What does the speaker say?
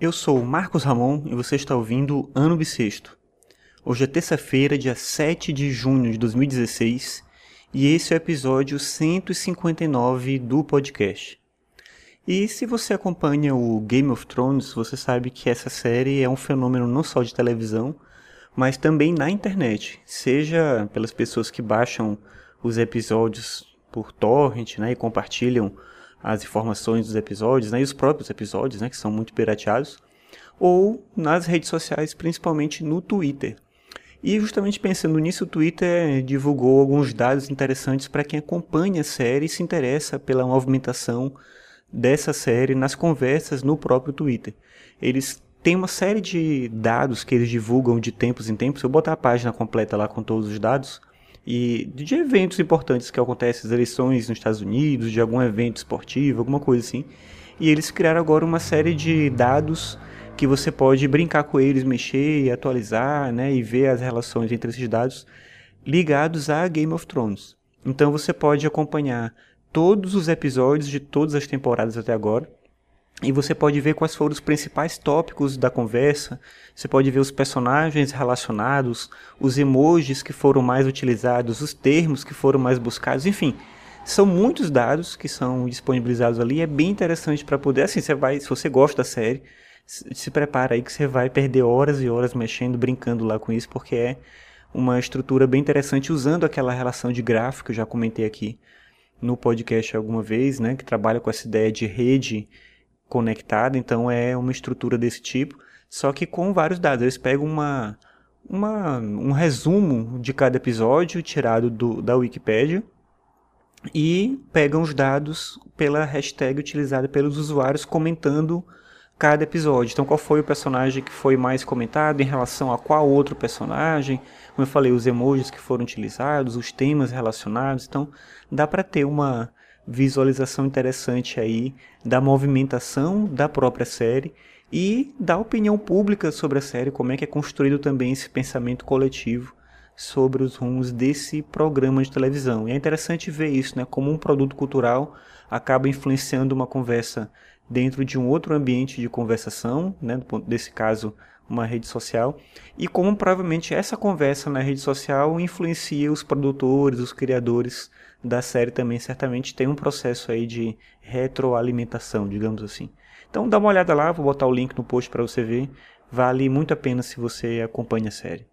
Eu sou Marcos Ramon e você está ouvindo Ano Bissexto. Hoje é terça-feira, dia 7 de junho de 2016, e esse é o episódio 159 do podcast. E se você acompanha o Game of Thrones, você sabe que essa série é um fenômeno não só de televisão, mas também na internet, seja pelas pessoas que baixam os episódios por torrent né, e compartilham as informações dos episódios, né, e os próprios episódios, né, que são muito pirateados, ou nas redes sociais, principalmente no Twitter. E justamente pensando nisso, o Twitter divulgou alguns dados interessantes para quem acompanha a série e se interessa pela movimentação dessa série nas conversas no próprio Twitter. Eles têm uma série de dados que eles divulgam de tempos em tempos. Eu vou botar a página completa lá com todos os dados e de eventos importantes que acontecem, as eleições nos Estados Unidos, de algum evento esportivo, alguma coisa assim. E eles criaram agora uma série de dados que você pode brincar com eles, mexer e atualizar, né, e ver as relações entre esses dados ligados a Game of Thrones. Então você pode acompanhar todos os episódios de todas as temporadas até agora e você pode ver quais foram os principais tópicos da conversa, você pode ver os personagens relacionados, os emojis que foram mais utilizados, os termos que foram mais buscados, enfim. São muitos dados que são disponibilizados ali, é bem interessante para poder, assim, você vai, se você gosta da série, se prepara aí que você vai perder horas e horas mexendo, brincando lá com isso, porque é uma estrutura bem interessante usando aquela relação de gráfico que eu já comentei aqui no podcast alguma vez, né, que trabalha com essa ideia de rede conectada, então é uma estrutura desse tipo, só que com vários dados. Eles pegam uma, uma, um resumo de cada episódio tirado do, da Wikipedia e pegam os dados pela hashtag utilizada pelos usuários comentando cada episódio. Então, qual foi o personagem que foi mais comentado em relação a qual outro personagem? Como eu falei, os emojis que foram utilizados, os temas relacionados. Então, dá para ter uma visualização interessante aí da movimentação da própria série e da opinião pública sobre a série, como é que é construído também esse pensamento coletivo sobre os rumos desse programa de televisão. E é interessante ver isso, né, como um produto cultural acaba influenciando uma conversa dentro de um outro ambiente de conversação, né, desse caso uma rede social, e como provavelmente essa conversa na rede social influencia os produtores, os criadores da série também, certamente tem um processo aí de retroalimentação, digamos assim. Então dá uma olhada lá, vou botar o link no post para você ver, vale muito a pena se você acompanha a série.